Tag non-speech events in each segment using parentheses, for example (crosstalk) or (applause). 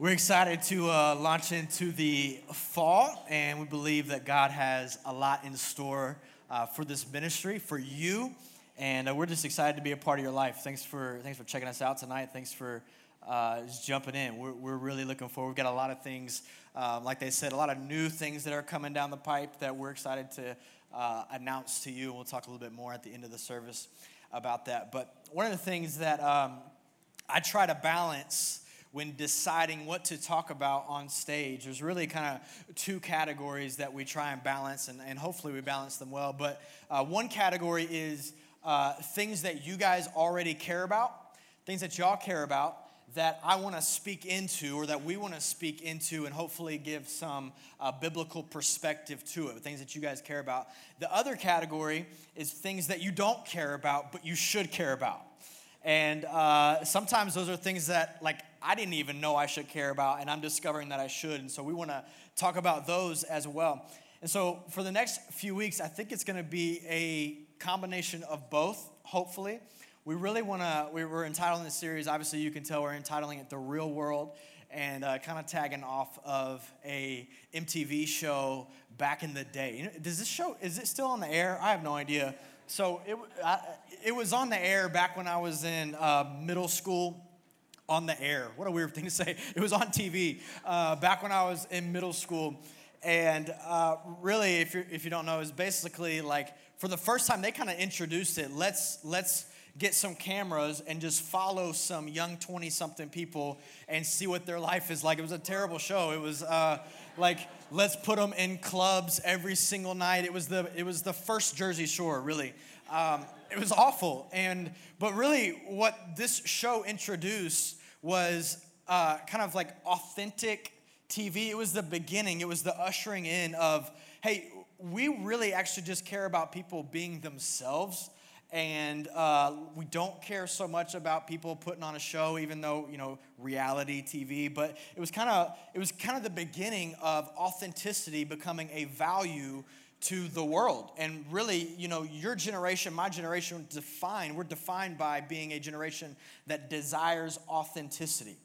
We're excited to uh, launch into the fall, and we believe that God has a lot in store uh, for this ministry, for you, and uh, we're just excited to be a part of your life. Thanks for thanks for checking us out tonight. Thanks for uh, just jumping in. We're, we're really looking forward. We've got a lot of things, um, like they said, a lot of new things that are coming down the pipe that we're excited to uh, announce to you. We'll talk a little bit more at the end of the service about that. But one of the things that um, I try to balance when deciding what to talk about on stage. There's really kind of two categories that we try and balance, and, and hopefully we balance them well. But uh, one category is uh, things that you guys already care about, things that y'all care about that I want to speak into or that we want to speak into and hopefully give some uh, biblical perspective to it, things that you guys care about. The other category is things that you don't care about, but you should care about. And uh, sometimes those are things that, like, I didn't even know I should care about, and I'm discovering that I should. And so we want to talk about those as well. And so for the next few weeks, I think it's going to be a combination of both, hopefully. We really want to, we are entitling this series, obviously, you can tell we're entitling it The Real World and uh, kind of tagging off of a MTV show back in the day. You know, does this show, is it still on the air? I have no idea. So it, I, it was on the air back when I was in uh, middle school. On the air. What a weird thing to say. (laughs) It was on TV uh, back when I was in middle school. And uh, really, if, you if you don't know, it's basically like for the first time they kind of introduced it. Let's, let's get some cameras and just follow some young 20 something people and see what their life is like. It was a terrible show. It was uh, like, let's put them in clubs every single night. It was the, it was the first Jersey Shore, really. Um, it was awful. And, but really, what this show introduced was uh, kind of like authentic TV. It was the beginning, it was the ushering in of, hey, we really actually just care about people being themselves. And uh, we don't care so much about people putting on a show even though you know reality tv but it was kind of it was kind of the beginning of authenticity becoming a value to the world and really you know your generation my generation defined we're defined by being a generation that desires authenticity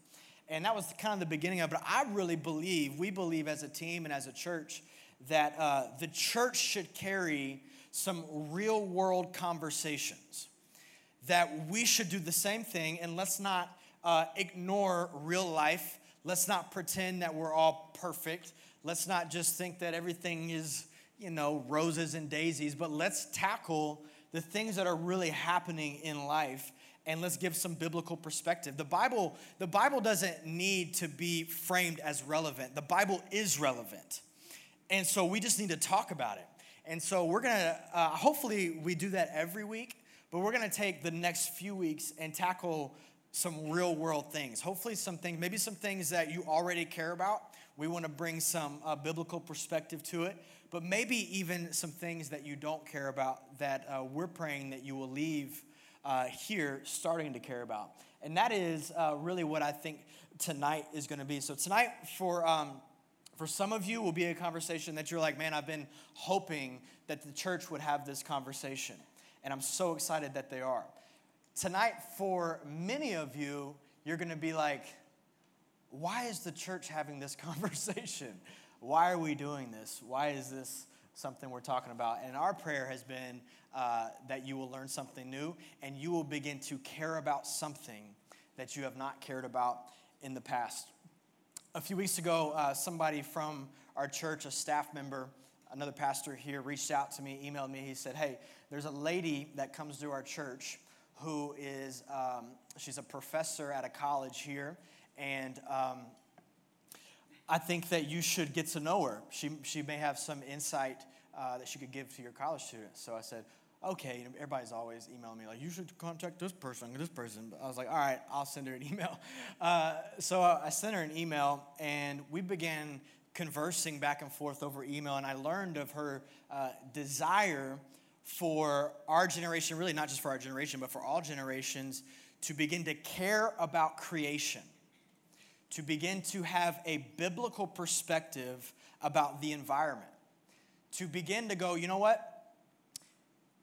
and that was kind of the beginning of it i really believe we believe as a team and as a church that uh, the church should carry some real world conversations. That we should do the same thing and let's not uh, ignore real life. Let's not pretend that we're all perfect. Let's not just think that everything is, you know, roses and daisies, but let's tackle the things that are really happening in life and let's give some biblical perspective. The Bible, the Bible doesn't need to be framed as relevant. The Bible is relevant. And so we just need to talk about it. And so we're going to, uh, hopefully, we do that every week, but we're going to take the next few weeks and tackle some real world things. Hopefully, some things, maybe some things that you already care about. We want to bring some uh, biblical perspective to it, but maybe even some things that you don't care about that uh, we're praying that you will leave uh, here starting to care about. And that is uh, really what I think tonight is going to be. So, tonight, for um, for some of you, will be a conversation that you're like, man, I've been hoping that the church would have this conversation. And I'm so excited that they are. Tonight, for many of you, you're going to be like, why is the church having this (laughs) conversation? Why are we doing this? Why is this something we're talking about? And our prayer has been uh, that you will learn something new and you will begin to care about something that you have not cared about in the past. A few weeks ago, uh, somebody from our church, a staff member, another pastor here, reached out to me, emailed me. He said, Hey, there's a lady that comes to our church who is, um, she's a professor at a college here, and um, I think that you should get to know her. She, she may have some insight uh, that she could give to your college students. So I said, okay, everybody's always emailing me like, you should contact this person, this person. I was like, all right, I'll send her an (laughs) email. Uh, so I sent her an email, and we began conversing back and forth over email, and I learned of her uh, desire for our generation, really not just for our generation, but for all generations, to begin to care about creation, to begin to have a biblical perspective about the environment, to begin to go, you know what?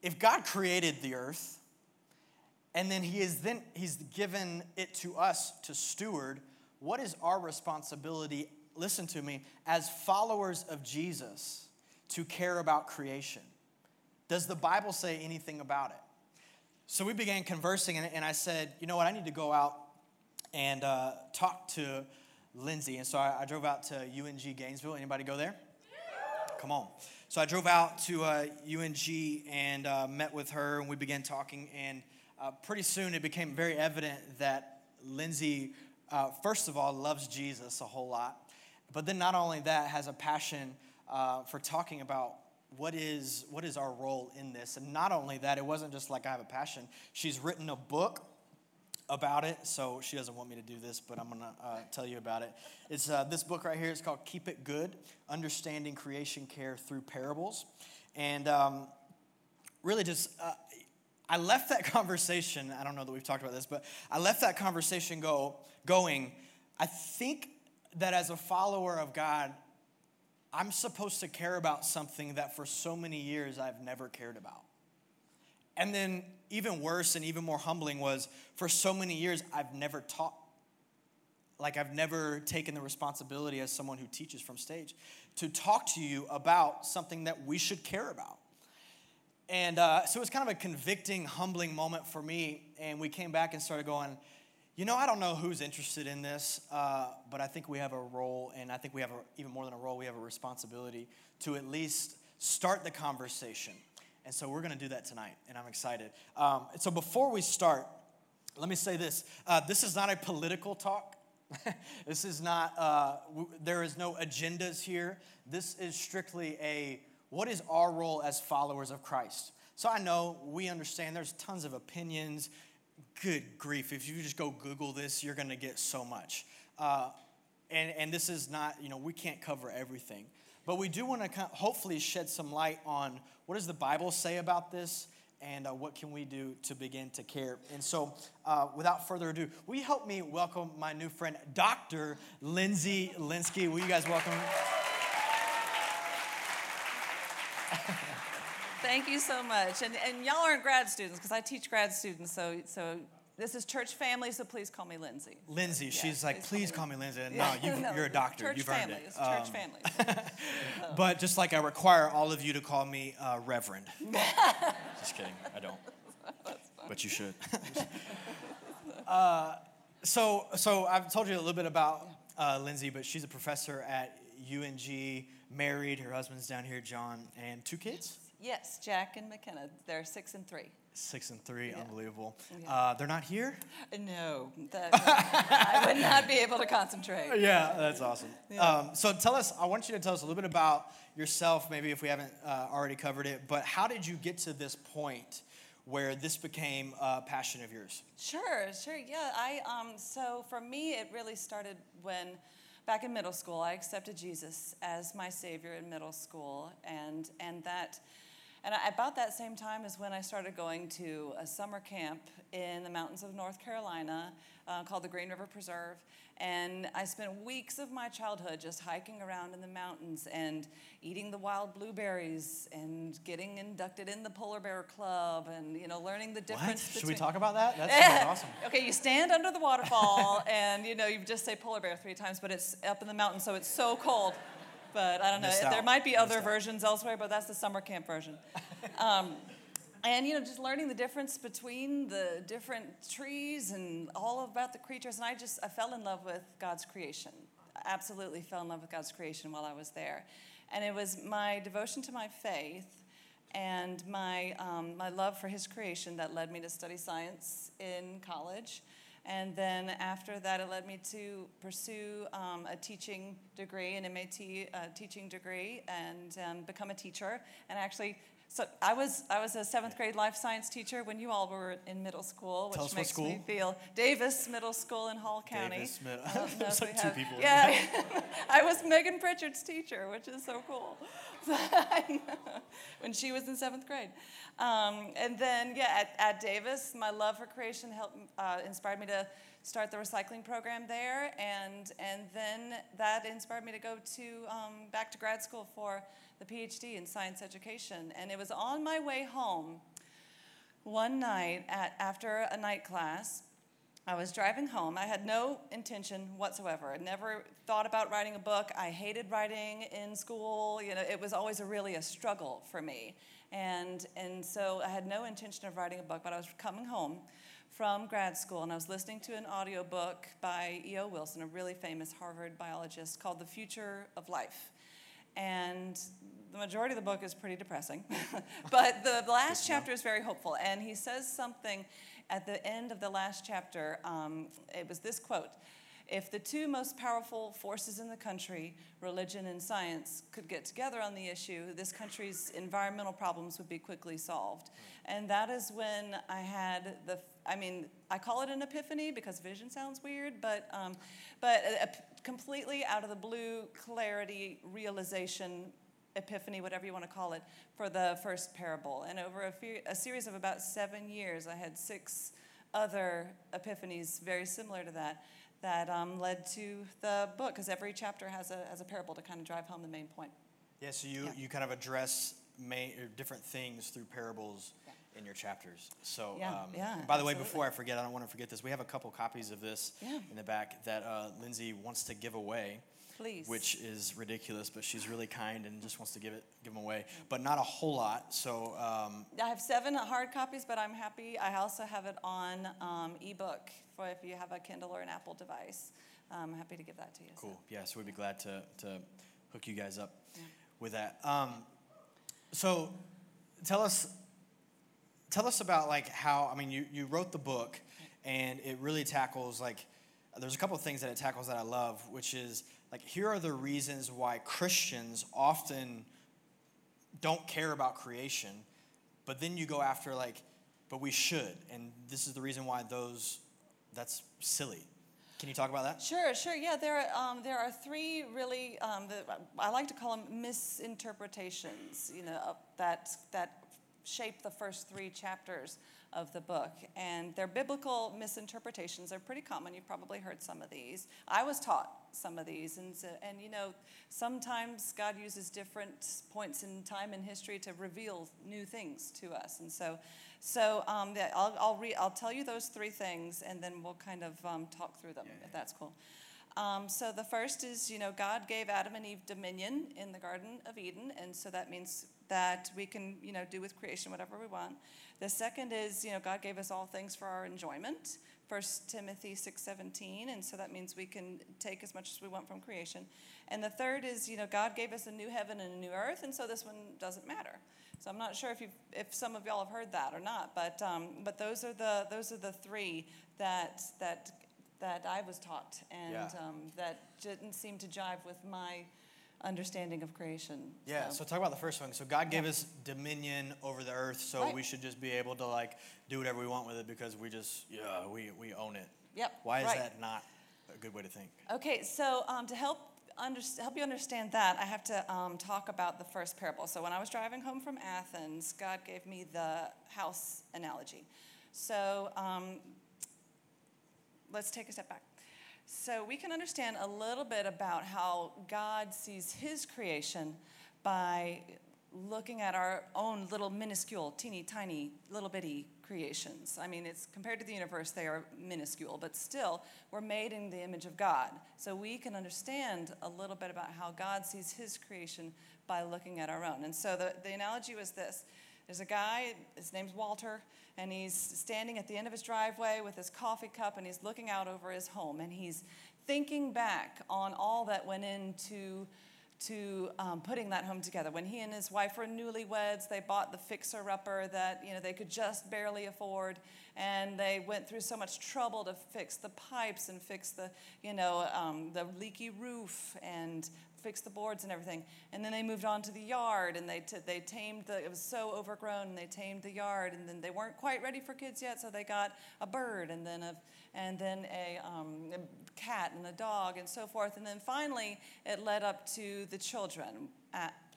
if God created the earth and then he is then he's given it to us to steward, what is our responsibility, listen to me, as followers of Jesus to care about creation? Does the Bible say anything about it? So we began conversing, and, I said, you know what, I need to go out and uh, talk to Lindsay. And so I, I, drove out to UNG Gainesville. Anybody go there? Come on. So I drove out to uh, UNG and uh, met with her, and we began talking. And uh, pretty soon it became very evident that Lindsay, uh, first of all, loves Jesus a whole lot. But then not only that, has a passion uh, for talking about what is, what is our role in this. And not only that, it wasn't just like I have a passion. She's written a book about it, so she doesn't want me to do this, but I'm gonna uh, tell you about it. It's uh, this book right here. It's called "Keep It Good: Understanding Creation Care Through Parables," and um, really just uh, I left that (laughs) conversation. I don't know that we've talked about this, but I left that conversation go going. I think that as a follower of God, I'm supposed to care about something that for so many years I've never cared about. And then, even worse and even more humbling was for so many years, I've never taught. Like, I've never taken the responsibility as someone who teaches from stage to talk to you about something that we should care about. And uh, so it was kind of a convicting, humbling moment for me. And we came back and started going, you know, I don't know who's interested in this, uh, but I think we have a role, and I think we have a, even more than a role, we have a responsibility to at least start the conversation. And so we're going to do that tonight, and I'm excited. Um, so before we start, let me say this uh, this is not a political talk. (laughs) this is not, uh, w- there is no agendas here. This is strictly a what is our role as followers of Christ? So I know we understand there's tons of opinions. Good grief, if you just go Google this, you're going to get so much. Uh, and, and this is not, you know, we can't cover everything. But we do want to hopefully shed some light on what does the Bible say about this and uh, what can we do to begin to care. And so, uh, without further ado, will you help me welcome my new friend, Dr. Lindsay Linsky? Will you guys welcome? Thank you so much. And, and y'all aren't grad students because I teach grad students, so, so this is church family, so please call me Lindsay. Lindsay, yeah, she's like, please call me, call me Lindsay. No, you (laughs) no, you're a doctor. Church You've family. earned it. It's church um, family. (laughs) but just like I require all of you to call me uh, Reverend. (laughs) just kidding, I don't. But you should. uh, so, so I've told you a little bit about uh, Lindsay, but she's a professor at UNG, married. Her husband's down here, John, and two kids. Yes, Jack and McKenna. They're six and three. Six and three, yeah. unbelievable. Yeah. Uh, they're not here? No, (laughs) that, I would not be able to concentrate. (laughs) Yeah, that's awesome. Yeah. Um, so tell us, I want you to tell us a little bit about yourself, maybe if we haven't uh, already covered it, but how did you get to this point where this became a passion of yours? Sure, sure, yeah. I, um, so for me, it really started when back in middle school, I accepted Jesus as my Savior in middle school, and, and that and about that same time is when I started going to a summer camp in the mountains of North Carolina uh, called the Green River Preserve. And I spent weeks of my childhood just hiking around in the mountains and eating the wild blueberries and getting inducted in the Polar Bear Club and you know learning the difference. What? Should we talk about that? That's (laughs) awesome. okay, you stand under the waterfall (laughs) and you know you just say polar bear three times, but it's up in the mountains, so it's so cold but I don't know. Missed there out. might be other versions elsewhere, but that's the summer camp version. (laughs) Um, and you know, just learning the difference between the different trees and all about the creatures. And I just I fell in love with God's creation. Absolutely fell in love with God's creation while I was there, and it was my devotion to my faith and my um, my love for His creation that led me to study science in college. And then after that, it led me to pursue um, a teaching degree, an MAT uh, teaching degree, and um, become a teacher. And actually, so I was I was a seventh grade life science teacher when you all were in middle school, which Tell makes me feel Davis Middle School in Hall County. Davis Middle. (laughs) There's like two people. Yeah, (laughs) I was Megan Pritchard's teacher, which is so cool. (laughs) when she was in seventh grade. Um, and then, yeah, at, at, Davis, my love for creation helped uh, inspired me to start the recycling program there, and and then that inspired me to go to um, back to grad school for the PhD in science education. And it was on my way home one night at after a night class I was driving home. I had no intention whatsoever. I never thought about writing a book. I hated writing in school. You know, it was always a really a struggle for me. And, and so I had no intention of writing a book, but I was coming home from grad school and I was listening to an audiobook by E.O. Wilson, a really famous Harvard biologist, called The Future of Life. And the majority of the book is pretty depressing, (laughs) but the, the last chapter is very hopeful. And he says something at the end of the last chapter. Um, it was this quote If the two most powerful forces in the country, religion and science, could get together on the issue, this country's environmental problems would be quickly solved. And that is when I had the, I mean, I call it an epiphany because vision sounds weird, but, um, but a, a completely out of the blue clarity realization epiphany, whatever you want to call it, for the first parable. And over a, few, a series of about seven years, I had six other epiphanies very similar to that that um, led to the book, because every chapter has a, has a parable to kind of drive home the main point. Yeah, so you, yeah. you kind of address main, different things through parables yeah. in your chapters. So, yeah, um, yeah, by the way, before I forget, I don't want to forget this. We have a couple copies of this in the back that uh, Lindsay wants to give away. Please. Which is ridiculous, but she's really kind and just wants to give it, give them away. But not a whole lot. So um, I have seven hard copies, but I'm happy. I also have it on um, ebook for if you have a Kindle or an Apple device. I'm happy to give that to you. Cool. So. Yeah. So we'd be glad to to hook you guys up yeah. with that. Um, so tell us tell us about like how I mean you you wrote the book and it really tackles like there's a couple of things that it tackles that I love, which is like here are the reasons why Christians often don't care about creation, but then you go after like, but we should, and this is the reason why those that's silly. Can you talk about that? Sure, sure. Yeah, there are, um, there are three really, um, the, I like to call them misinterpretations, you know, that, that shape the first three chapters of the book. And they're biblical misinterpretations. They're pretty common. You've probably heard some of these. I was taught some of these. And, so, and you know, sometimes God uses different points in time and history to reveal new things to us. And so, so um, I'll, I'll, re- I'll tell you those three things and then we'll kind of um, talk through them, yeah, yeah. if that's cool. Um, so the first is, you know, God gave Adam and Eve dominion in the Garden of Eden, and so that means that we can, you know, do with creation whatever we want. The second is, you know, God gave us all things for our enjoyment. 1 Timothy 6:17, and so that means we can take as much as we want from creation. And the third is, you know, God gave us a new heaven and a new earth, and so this one doesn't matter. So I'm not sure if you if some of y'all have heard that or not, but um, but those are the those are the three that that that I was taught, and yeah. um, that didn't seem to jive with my understanding of creation. Yeah, so, so talk about the first one. So God gave yeah. us dominion over the earth, so right. we should just be able to like do whatever we want with it because we just yeah we we own it. Yep. Why is right. that not a good way to think? Okay, so um, to help under, help you understand that, I have to um, talk about the first parable. So when I was driving home from Athens, God gave me the house analogy. So um, let's take a step back. So we can understand a little bit about how God sees his creation by looking at our own little minuscule, teeny tiny, little bitty creations. I mean, it's compared to the universe, they are minuscule, but still, we're made in the image of God. So we can understand a little bit about how God sees his creation by looking at our own. And so the, the analogy was this there's a guy, his name's Walter, and he's standing at the end of his driveway with his coffee cup and he's looking out over his home and he's thinking back on all that went into to um, putting that home together. When he and his wife were newlyweds, they bought the fixer-upper that you know they could just barely afford, and they went through so much trouble to fix the pipes and fix the you know um, the leaky roof and fix the boards and everything. And then they moved on to the yard and they, they tamed the, it was so overgrown and they tamed the yard and then they weren't quite ready for kids yet, so they got a bird and then a, and then a, um, a cat and a dog and so forth. And then finally it led up to the children,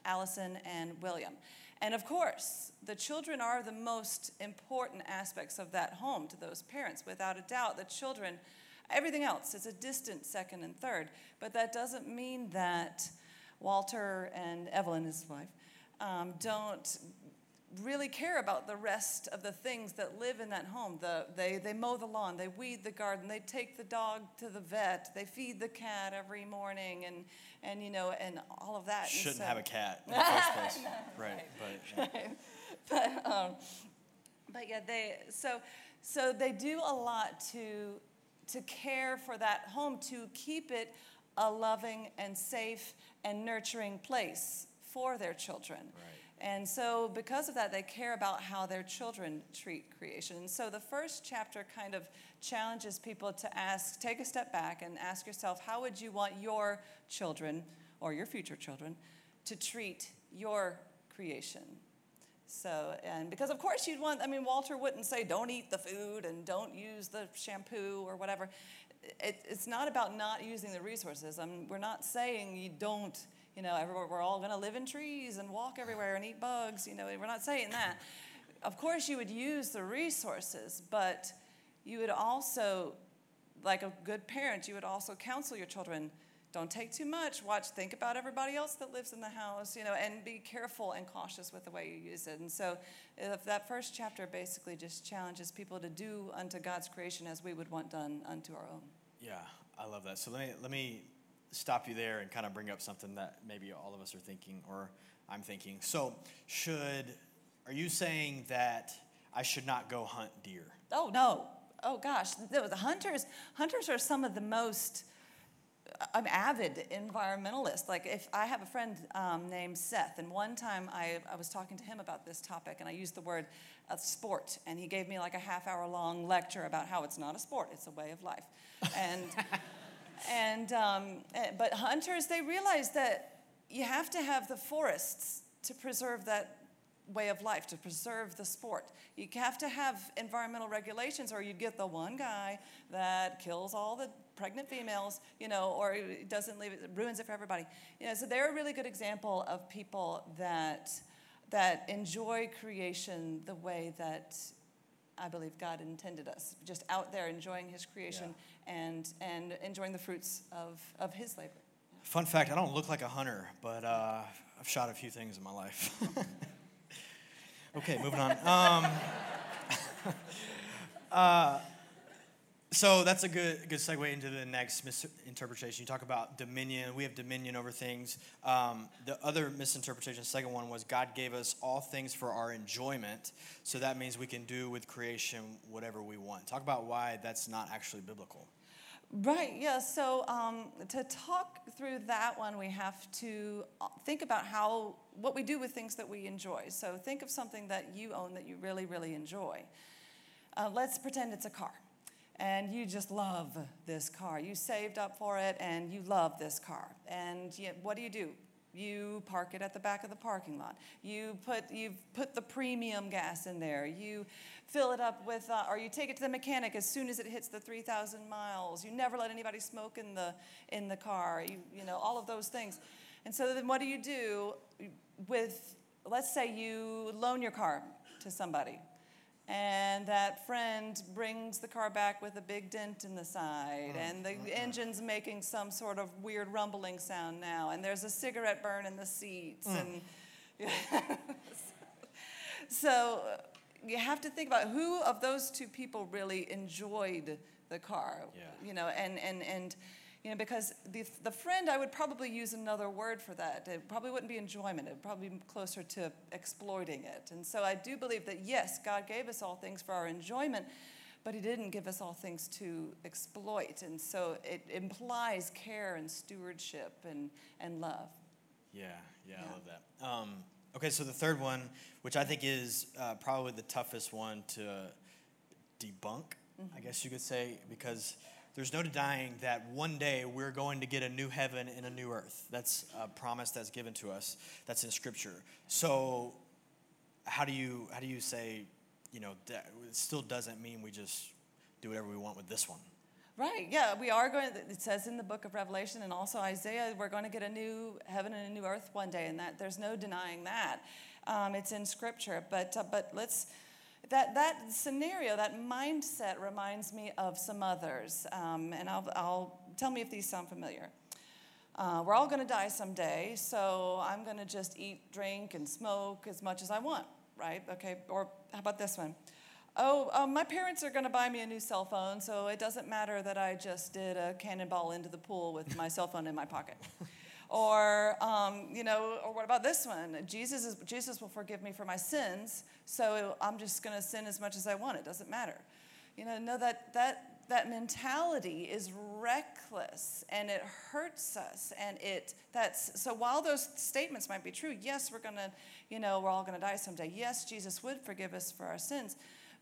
Allison and William. And of course, the children are the most important aspects of that home to those parents. Without a doubt, the children Everything else is a distant second and third. But that doesn't mean that Walter and Evelyn, his wife, um, don't really care about the rest of the things that live in that home. The, they, they mow the lawn, they weed the garden, they take the dog to the vet, they feed the cat every morning, and, and you know, and all of that. Shouldn't so, have a cat in the first place. (laughs) right, but. Yeah. (laughs) but, um, but yeah, they, so, so they do a lot to, to care for that home, to keep it a loving and safe and nurturing place for their children. Right. And so, because of that, they care about how their children treat creation. And so, the first chapter kind of challenges people to ask, take a step back and ask yourself, how would you want your children or your future children to treat your creation? So, and because of course you'd want, I mean, Walter wouldn't say don't eat the food and don't use the shampoo or whatever. It, it's not about not using the resources. I mean, we're not saying you don't you know, we're all going to live in trees and walk everywhere and eat bugs. You know, we're not saying that. Of course, you would use the resources, but you would also, like a good parent, you would also counsel your children don't take too much watch think about everybody else that lives in the house you know and be careful and cautious with the way you use it and so if that first chapter basically just challenges people to do unto god's creation as we would want done unto our own yeah i love that so let me let me stop you there and kind of bring up something that maybe all of us are thinking or I'm thinking. So, should are you saying that I should not go hunt deer? Oh no. Oh gosh, the, the hunters hunters are some of the most I'm avid environmentalist. Like if I have a friend um, named Seth, and one time I, I was talking to him about this topic, and I used the word uh, sport, and he gave me like a half hour long lecture about how it's not a sport; it's a way of life. And (laughs) and, um, eh, but hunters, they realize that you have to have the forests to preserve that way of life, to preserve the sport. You have to have environmental regulations, or you get the one guy that kills all the pregnant females, you know, or doesn't leave it, ruins it for everybody. You know, so they're a really good example of people that that enjoy creation the way that I believe God intended us, just out there enjoying His creation yeah. and, and enjoying the fruits of, of His labor. Fun fact I don't look like a hunter, but uh, I've shot a few things in my life. (laughs) okay, moving on. Um, (laughs) uh, so that's a good good segue into the next misinterpretation. You talk about dominion. We have dominion over things. Um, the other misinterpretation, the second one, was God gave us all things for our enjoyment. So that means we can do with creation whatever we want. Talk about why that's not actually biblical. Right, yeah. So um, to talk through that one, we have to uh, think about how, what we do with things that we enjoy. So think of something that you own that you really, really enjoy. Uh, let's pretend it's a car and you just love this car. You saved up for it and you love this car. And you, what do you do? You park it at the back of the parking lot. You put you've put the premium gas in there. You fill it up with, uh, or you take it to the mechanic as soon as it hits the 3,000 miles. You never let anybody smoke in the in the car. You you know all of those things. And so then what do you do with? Let's say you loan your car to somebody and that friend brings the car back with a big dent in the side, oh, and the okay. engine's making some sort of weird rumbling sound now, and there's a cigarette burn in the seats, mm. and (laughs) so you have to think about who of those two people really enjoyed the car, yeah. you know, and and and you know, because the, the friend, I would probably use another word for that. It probably wouldn't be enjoyment, it would probably be closer to exploiting it. And so I do believe that, yes, God gave us all things for our enjoyment, but He didn't give us all things to exploit. And so it implies care and stewardship and, and love. Yeah, yeah, yeah. I love that. Um, okay, so the third one, which I think is uh, probably the toughest one to debunk, mm-hmm. I guess you could say, because there's no denying that one day we're going to get a new heaven and a new earth. That's a promise that's given to us. That's in Scripture. So, how do you how do you say, you know, that it still doesn't mean we just do whatever we want with this one? Right. Yeah, we are going. It says in the book of Revelation and also Isaiah, we're going to get a new heaven and a new earth one day, and that there's no denying that. Um, it's in Scripture. But uh, but let's that, that scenario, that mindset reminds me of some others. Um, and I'll, I'll tell me if these sound familiar. Uh, we're all going to die someday, so I'm going to just eat, drink, and smoke as much as I want. right? Okay, or how about this one? Oh, um, my parents are going to buy me a new cell phone, so it doesn't matter that I just did a cannonball into the pool with my cell phone in my pocket. Or, um, you know, or what about this one? Jesus, is, Jesus will forgive me for my sins, so I'm just going to sin as much as I want. It doesn't matter. You know, no, that, that, that mentality is reckless and it hurts us and it that's so while those statements might be true yes we're going to you know we're all going to die someday yes jesus would forgive us for our sins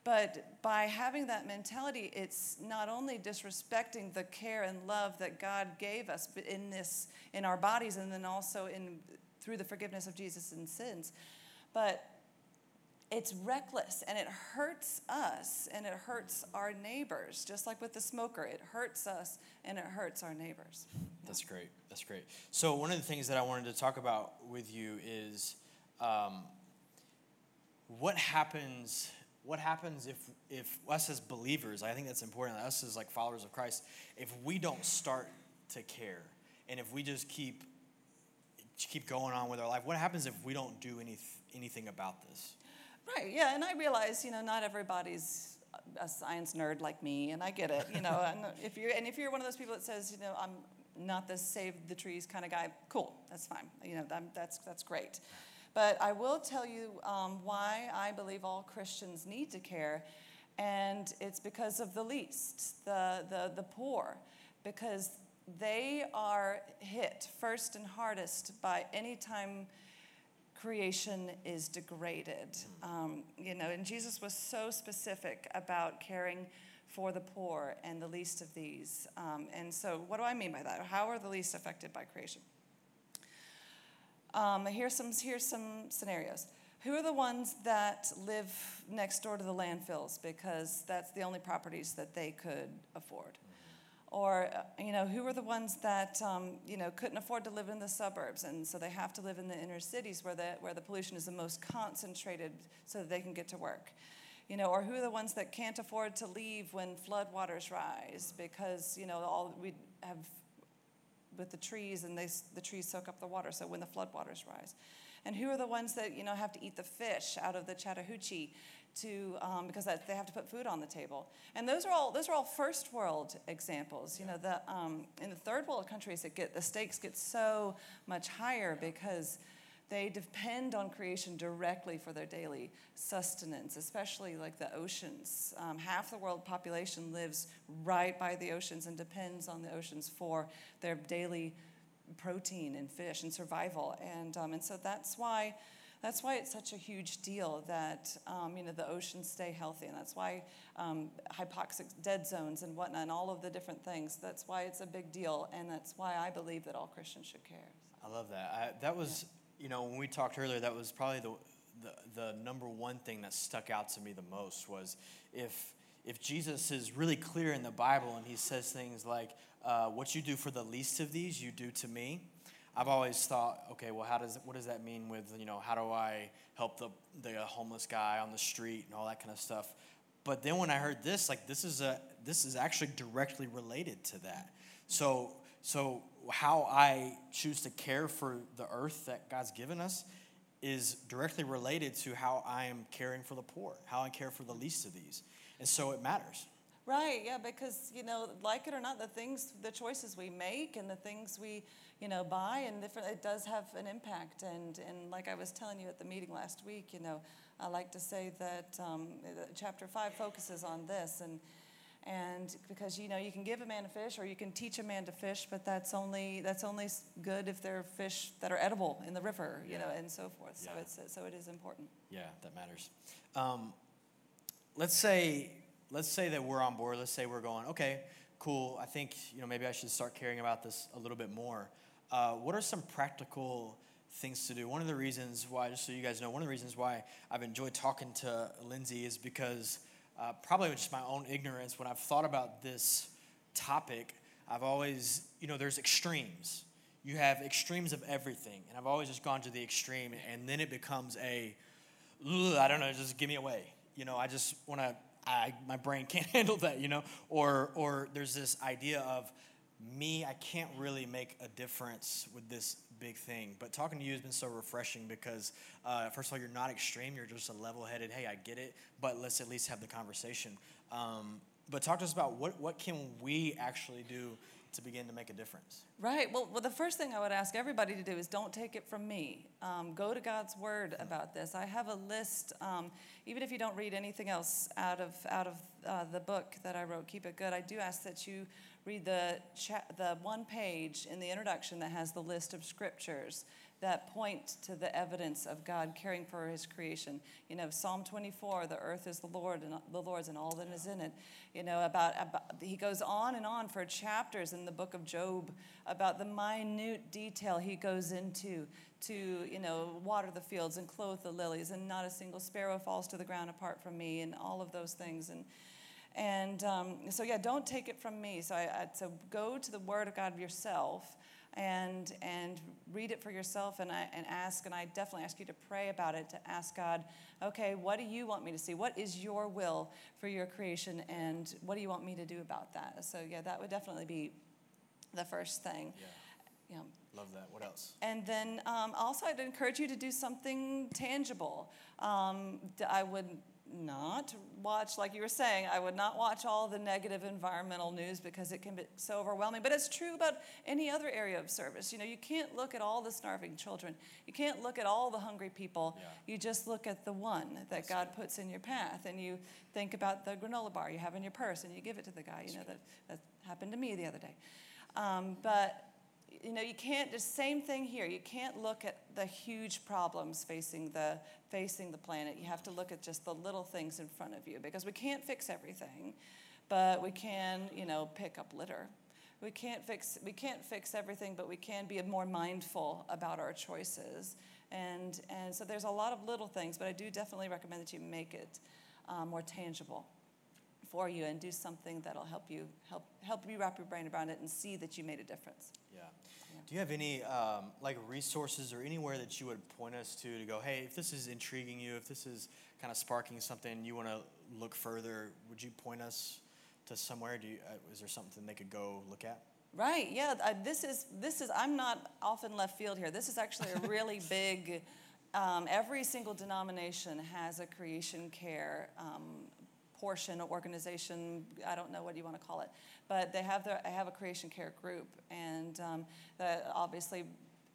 but by having that mentality, it's not only disrespecting the care and love that God gave us in this, in our bodies, and then also in through the forgiveness of Jesus and sins, but it's reckless and it hurts us and it hurts our neighbors. Just like with the smoker, it hurts us and it hurts our neighbors. That's great. That's great. So one of the things that I wanted to talk about with you is um, what happens what happens if if us as believers i think that's important us as like followers of christ if we don't start to care and if we just keep keep going on with our life what happens if we don't do any, anything about this? Right yeah and i realize you know not everybody's a science nerd like me and i get it you know (laughs) and if you're and if you're one of those people that says you know i'm not the save the trees kind of guy cool that's fine you know that's that's great but I will tell you um, why I believe all Christians need to care, and it's because of the least, the, the, the poor, because they are hit first and hardest by any time creation is degraded. Um, you know, and Jesus was so specific about caring for the poor and the least of these. Um, and so, what do I mean by that? How are the least affected by creation? Um, here's, some, here's some scenarios. Who are the ones that live next door to the landfills because that's the only properties that they could afford? Or, uh, you know, who are the ones that, um, you know, couldn't afford to live in the suburbs and so they have to live in the inner cities where the, where the pollution is the most concentrated so that they can get to work? You know, or who are the ones that can't afford to leave when floodwaters rise because, you know, all we have with the trees and they, the trees soak up the water so when the floodwaters rise. And who are the ones that you know have to eat the fish out of the chattahoochee to um, because that, they have to put food on the table? And those are all those are all first world examples you know the um, in the third world countries it get the stakes get so much higher because they depend on creation directly for their daily sustenance, especially like the oceans. Um, half the world population lives right by the oceans and depends on the oceans for their daily protein and fish and survival. And, um, and so that's why. That's why it's such a huge deal that um, you know the oceans stay healthy, and that's why um, hypoxic dead zones and whatnot, and all of the different things. That's why it's a big deal, and that's why I believe that all Christians should care. I love that. I, that was you know, when we talked earlier, that was probably the, the, the number one thing that stuck out to me the most was if, if Jesus is really clear in the Bible and he says things like, uh, what you do for the least of these, you do to me. I've always thought, okay, well, how does what does that mean with you know how do I help the the homeless guy on the street and all that kind of stuff? But then when I heard this, like this is a this is actually directly related to that. So so how I choose to care for the earth that God's given us is directly related to how I am caring for the poor, how I care for the least of these. And so it matters. Right, yeah, because, you know, like it or not, the things, the choices we make and the things we, you know, buy and different, it does have an impact. And, and like I was telling you at the meeting last week, you know, I like to say that um, chapter five focuses on this. And, and because you know you can give a man a fish or you can teach a man to fish but that's only that's only good if they're fish that are edible in the river you yeah. know and so forth. So yeah. it's so it is important. Yeah that matters. Um, let's say let's say that we're on board. Let's say we're going okay cool. I think you know maybe i should start caring about this a little bit more. Uh, what are some practical things to do? One of the reasons why just so you guys know one of the reasons why i've enjoyed talking to lindsay is because uh, probably just my own ignorance, when I've thought about this topic, I've always, you know, there's extremes. You have extremes of everything. And I've always just gone to the extreme, and then it becomes a, I don't know, just give me away. You know, I just want to, I, my brain (laughs) can't handle that, you know? Or, or there's this idea of me, I can't really make a difference with this big thing. But talking to you has been so refreshing because, uh, first of all, you're not extreme. You're just a level headed, hey, I get it, but let's at least have the conversation. Um, but talk to us about what, what can we actually do to begin to make a difference? Right. Well, well, the first thing I would ask everybody to do is don't take it from me. Um, go to God's Word about this. I have a list. Um, even if you don't read anything else out of out of uh, the book that I wrote, Keep It Good, I do ask that you read the cha- the one page in the introduction that has the list of scriptures that point to the evidence of God caring for his creation. You know, Psalm 24, the earth is the Lord and the Lord's and all that is in it. You know, about, about he goes on and on for chapters in the book of Job about the minute detail he goes into to, you know, water the fields and clothe the lilies and not a single sparrow falls to the ground apart from me and all of those things. And and um, so, yeah, don't take it from me. So, I, I, so go to the Word of God yourself and and read it for yourself and, I, and ask and i definitely ask you to pray about it to ask god okay what do you want me to see what is your will for your creation and what do you want me to do about that so yeah that would definitely be the first thing yeah. yeah. Love that. What else? And then um, also, I'd encourage you to do something tangible. Um, I would not watch, like you were saying, I would not watch all the negative environmental news because it can be so overwhelming. But it's true about any other area of service. You know, you can't look at all the starving children, you can't look at all the hungry people. Yeah. You just look at the one that That's God puts in your path, and you think about the granola bar you have in your purse, and you give it to the guy. You know, that, that happened to me the other day. Um, but you know, you can't, the same thing here. You can't look at the huge problems facing the, facing the planet. You have to look at just the little things in front of you because we can't fix everything, but we can, you know, pick up litter. We can't fix, we can't fix everything, but we can be more mindful about our choices. And, and so there's a lot of little things, but I do definitely recommend that you make it um, more tangible for you and do something that'll help you help help you wrap your brain around it and see that you made a difference. Yeah. Do you have any um, like resources or anywhere that you would point us to to go? Hey, if this is intriguing you, if this is kind of sparking something you want to look further, would you point us to somewhere? Do you, uh, is there something they could go look at? Right. Yeah. Uh, this is this is. I'm not often left field here. This is actually a really (laughs) big. Um, every single denomination has a creation care um, portion organization i don't know what you want to call it but they have their have a creation care group and um, obviously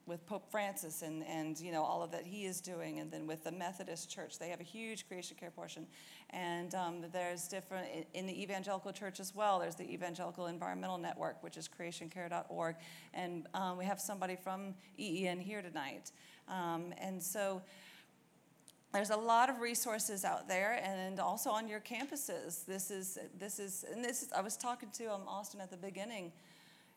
with Pope Francis and, and you know all of that he is doing, and then with the Methodist Church, they have a huge creation care portion, and um, there's different in the evangelical church as well. There's the Evangelical Environmental Network, which is creationcare.org, and um, we have somebody from EEN here tonight, um, and so there's a lot of resources out there and also on your campuses this is this is and this is i was talking to um, austin at the beginning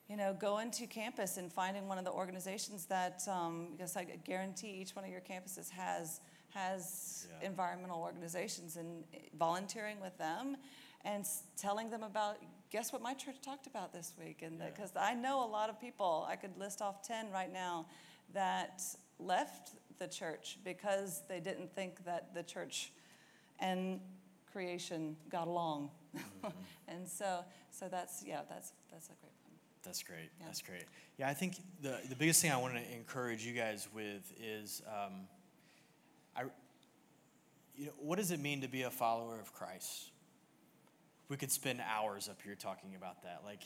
you know going to campus and finding one of the organizations that um, because i guarantee each one of your campuses has has yeah. environmental organizations and volunteering with them and telling them about guess what my church talked about this week and because yeah. i know a lot of people i could list off 10 right now that left the church because they didn't think that the church and creation got along. Mm-hmm. (laughs) and so, so that's, yeah, that's, that's a great one. That's great. Yeah. That's great. Yeah, I think the, the biggest thing I want to encourage you guys with is, um, I, you know, what does it mean to be a follower of Christ? We could spend hours up here talking about that. Like,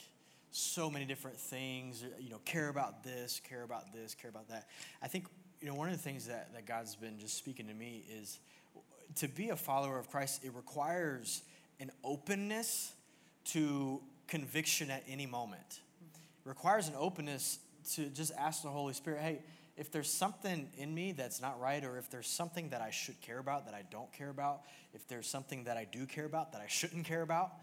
so many different things, you know, care about this, care about this, care about that. I think you know, one of the things that, that God's been just speaking to me is to be a follower of Christ, it requires an openness to conviction at any moment. It requires an openness to just ask the Holy Spirit, hey, if there's something in me that's not right, or if there's something that I should care about that I don't care about, if there's something that I do care about that I shouldn't care about,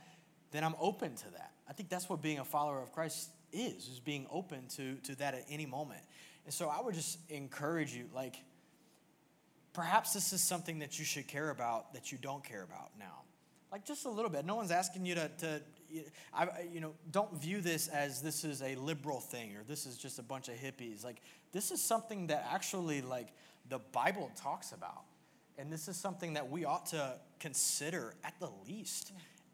then I'm open to that. I think that's what being a follower of Christ is, is being open to, to that at any moment. And so I would just encourage you, like, perhaps this is something that you should care about that you don't care about now. Like, just a little bit. No one's asking you to, to I, you know, don't view this as this is a liberal thing or this is just a bunch of hippies. Like, this is something that actually, like, the Bible talks about. And this is something that we ought to consider at the least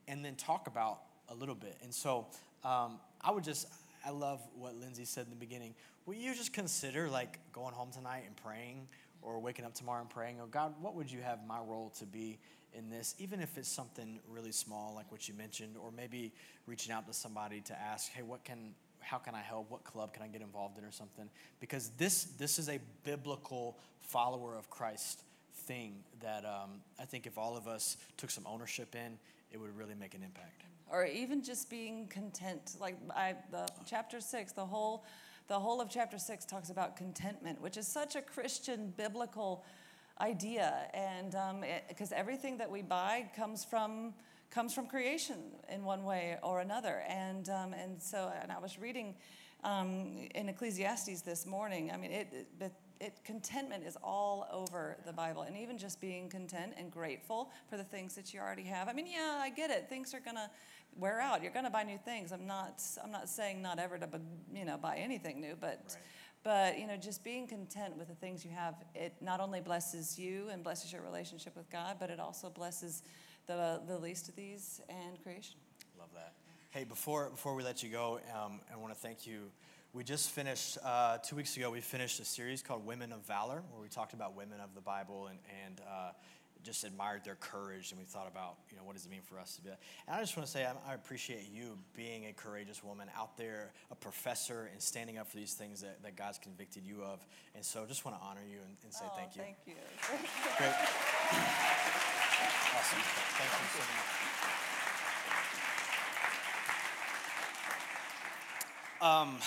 and then talk about a little bit. And so um, I would just I love what Lindsay said in the beginning. Will you just consider like going home tonight and praying or waking up tomorrow and praying, oh God, what would you have my role to be in this? Even if it's something really small, like what you mentioned, or maybe reaching out to somebody to ask, hey, what can how can I help? What club can I get involved in or something? Because this this is a biblical follower of Christ thing that um, I think if all of us took some ownership in, it would really make an impact. Or even just being content. Like I, the chapter six, the whole, the whole of chapter six talks about contentment, which is such a Christian biblical idea, and because um, everything that we buy comes from comes from creation in one way or another, and um, and so and I was reading um, in Ecclesiastes this morning. I mean, it, it it, contentment is all over the Bible, and even just being content and grateful for the things that you already have. I mean, yeah, I get it. Things are gonna wear out. You're gonna buy new things. I'm not. I'm not saying not ever to, you know, buy anything new, but. Right. But you know, just being content with the things you have, it not only blesses you and blesses your relationship with God, but it also blesses the, the least of these and creation. Love that. Hey, before before we let you go, um, I want to thank you we just finished, uh, two weeks ago, we finished a series called Women of Valor, where we talked about women of the Bible and, and uh, just admired their courage. And we thought about, you know, what does it mean for us to be. That and I just want to say, I, I appreciate you being a courageous woman out there, a professor, and standing up for these things that, that God's convicted you of. And so just want to honor you and, and say oh, thank you. Thank you. Great. (laughs) awesome. Thank you so much. Um,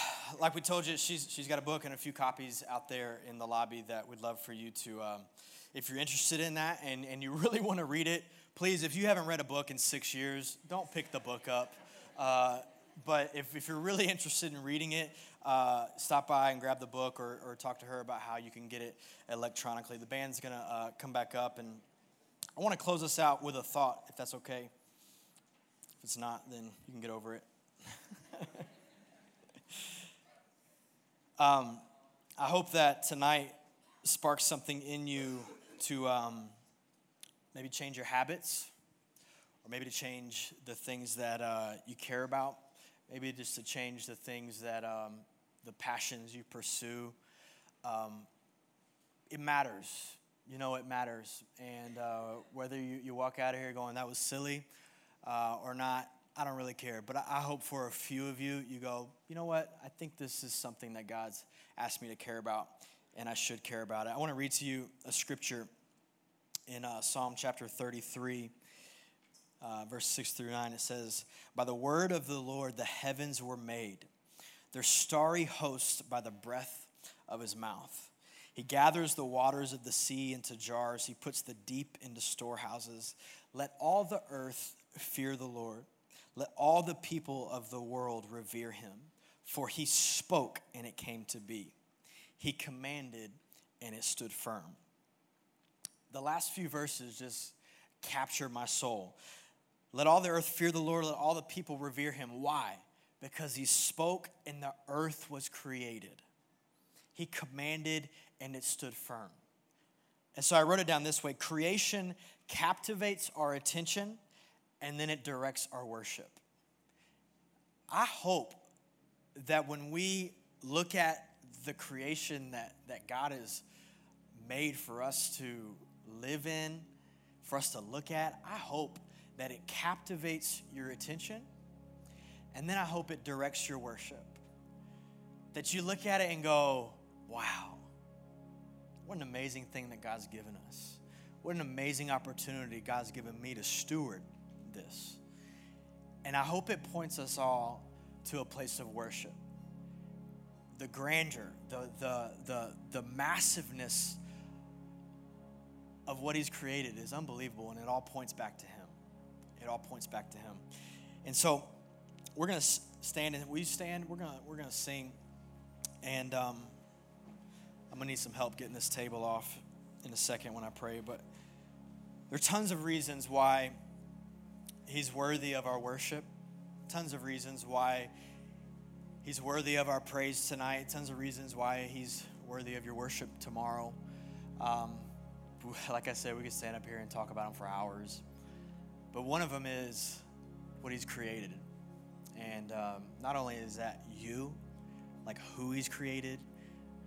like we told you, she's, she's got a book and a few copies out there in the lobby that we'd love for you to, um, if you're interested in that and, and you (laughs) really want to read it, please, if you haven't read a book in six years, don't pick the book up. Uh, but if, if you're really (laughs) interested in reading it, uh, stop by and grab the book or, or talk to her about how you can get it electronically. The band's going to uh, come back up, and I want to close us out with a thought, if that's okay. If it's not, then you can get over it. (laughs) Um, I hope that tonight sparks something in you to um, maybe change your habits, or maybe to change the things that uh, you care about, maybe just to change the things that um, the passions you pursue. Um, it matters. You know, it matters. And uh, whether you, you walk out of here going, that was silly, uh, or not, I don't really care. But I hope for a few of you, you go, you know what? I think this is something that God's asked me to care about, and I should care about it. I want to read to you a scripture in uh, Psalm chapter 33, uh, verse 6 through 9. It says, By the word of the Lord the heavens were made, their starry host by the breath of his mouth. He gathers the waters of the sea into jars, he puts the deep into storehouses. Let all the earth fear the Lord. Let all the people of the world revere him, for he spoke and it came to be. He commanded and it stood firm. The last few verses just capture my soul. Let all the earth fear the Lord, let all the people revere him. Why? Because he spoke and the earth was created. He commanded and it stood firm. And so I wrote it down this way creation captivates our attention and then it directs our worship. I hope that when we look at the creation that, that God has made for us to live in, for us to look at, I hope that it captivates your attention and then I hope it directs your worship. That you look at it and go, wow, what an amazing thing that God's given us. What an amazing opportunity God's given me to steward this. And I hope it points us all to a place of worship. The grandeur, the, the, the, the massiveness of what He's created is unbelievable, and it all points back to Him. It all points back to Him. And so we're going to stand, and we stand, we're going we're gonna sing. And um, I'm going to need some help getting this table off in a second when I pray. But there are tons of reasons why He's worthy of our worship. Tons of reasons why He's worthy of our praise tonight. Tons of reasons why He's worthy of your worship tomorrow. Um, (laughs) like I said, we could stand up here and talk about Him for hours. But one of them is what He's created. And um, not only is that you, like who He's created,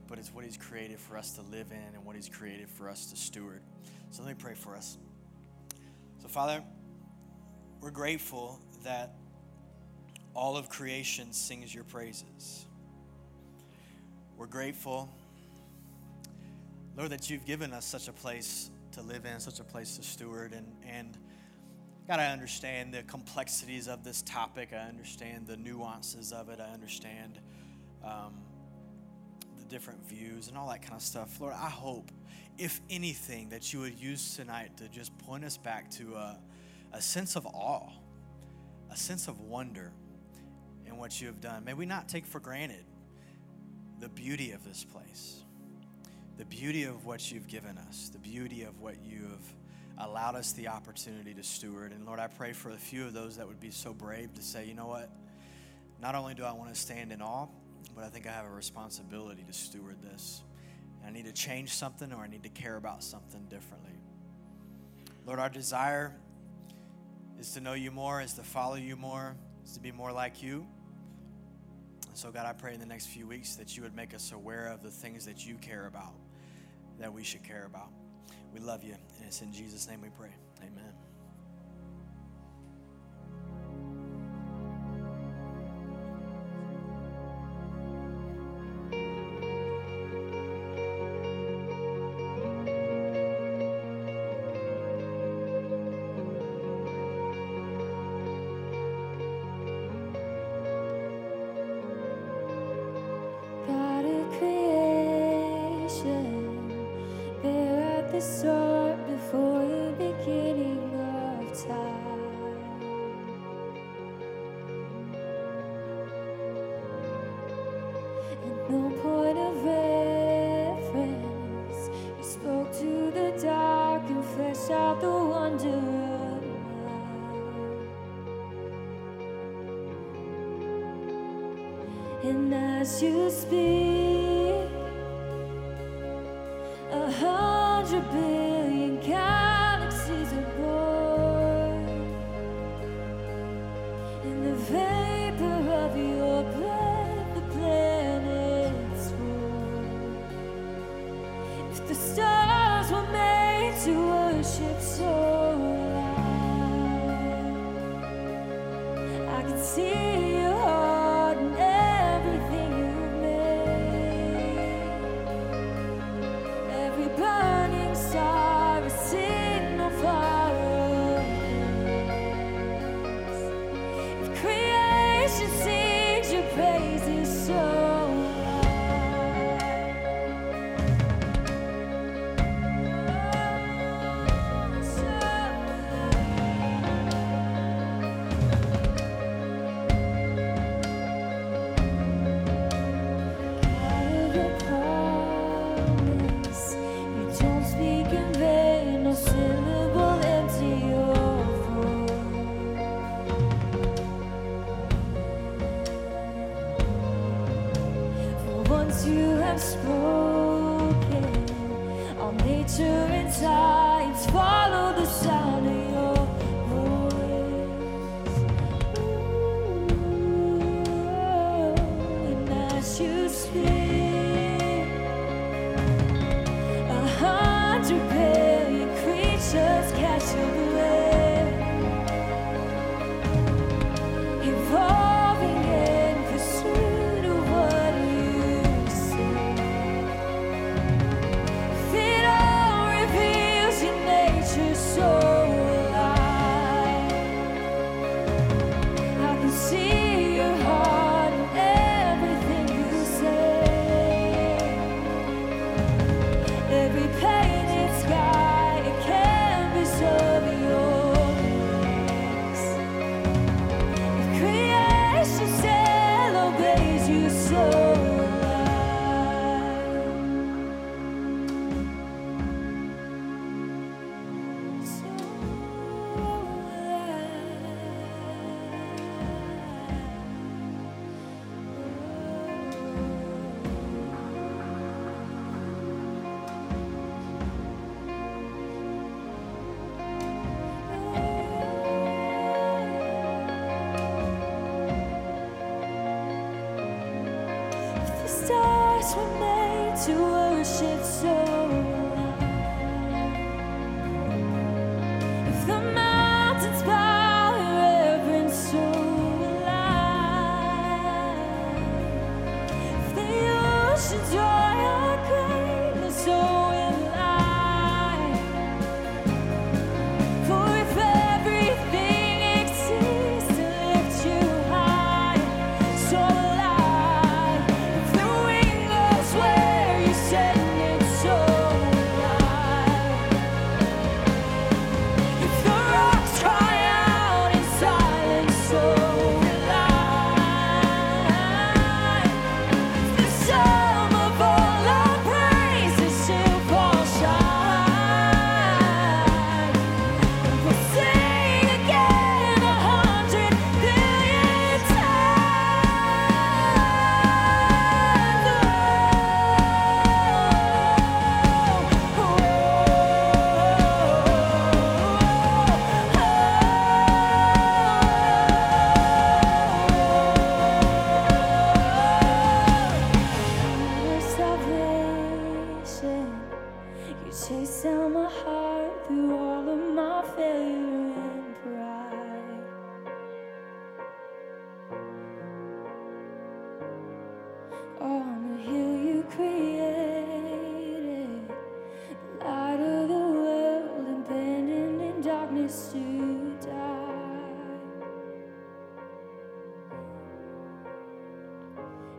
but it's what He's created for us to live in and what He's created for us to steward. So let me pray for us. So, Father, we're grateful that all of creation sings your praises. We're grateful, Lord, that you've given us such a place to live in, such a place to steward. And, and God, I understand the complexities of this topic. I understand the nuances of it. I understand um, the different views and all that kind of stuff. Lord, I hope, if anything, that you would use tonight to just point us back to a, a sense of awe, a sense of wonder in what you have done. May we not take for granted the beauty of this place the beauty of what you've given us, the beauty of what you have allowed us the opportunity to steward. And Lord, I pray for a few of those that would be so brave to say, you know what? Not only do I want to stand in awe, but I think I have a responsibility to steward this. I need to change something or I need to care about something differently. Lord, our desire is to know you more, is to follow you more, is to be more like you. So, God, I pray in the next few weeks that you would make us aware of the things that you care about that we should care about. We love you, and it's in Jesus' name we pray. Amen. So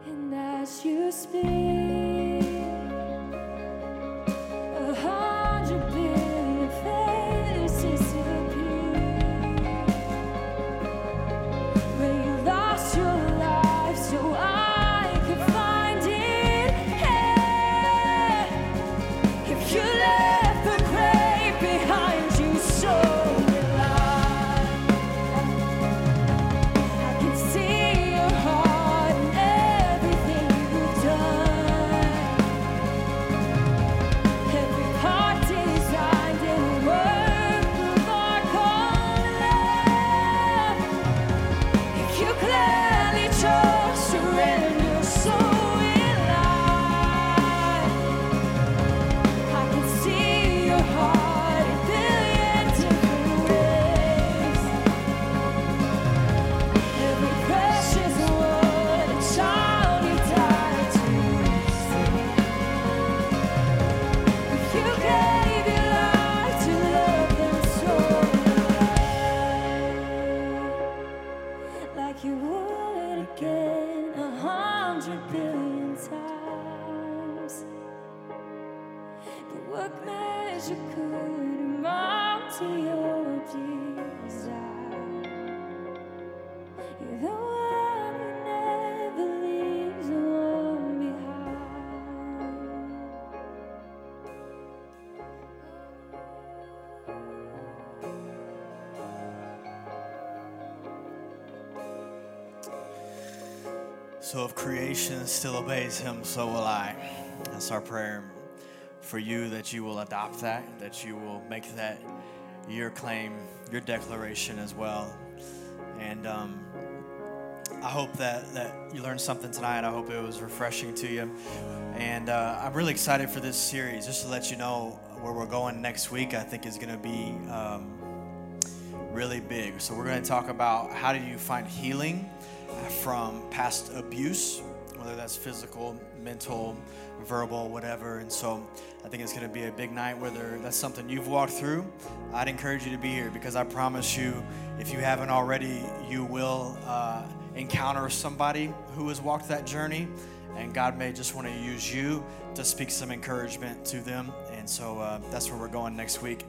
And as you speak. hundred billion times. But what measure could amount to your dear? So if creation still obeys him, so will I. That's our prayer for you that you will adopt that, that you will make that your claim, your declaration as well. And um, I hope that, that you learned something tonight. I hope it was refreshing to you. And uh, I'm really excited for this series. Just to let you know where we're going next week, I think is going to be um, really big. So we're going to talk about how do you find healing from past abuse, whether that's physical, mental, verbal, whatever. And so I think it's going to be a big night, whether that's something you've walked through. I'd encourage you to be here because I promise you, if you haven't already, you will uh, encounter somebody who has walked that journey. And God may just want to use you to speak some encouragement to them. And so uh, that's where we're going next week.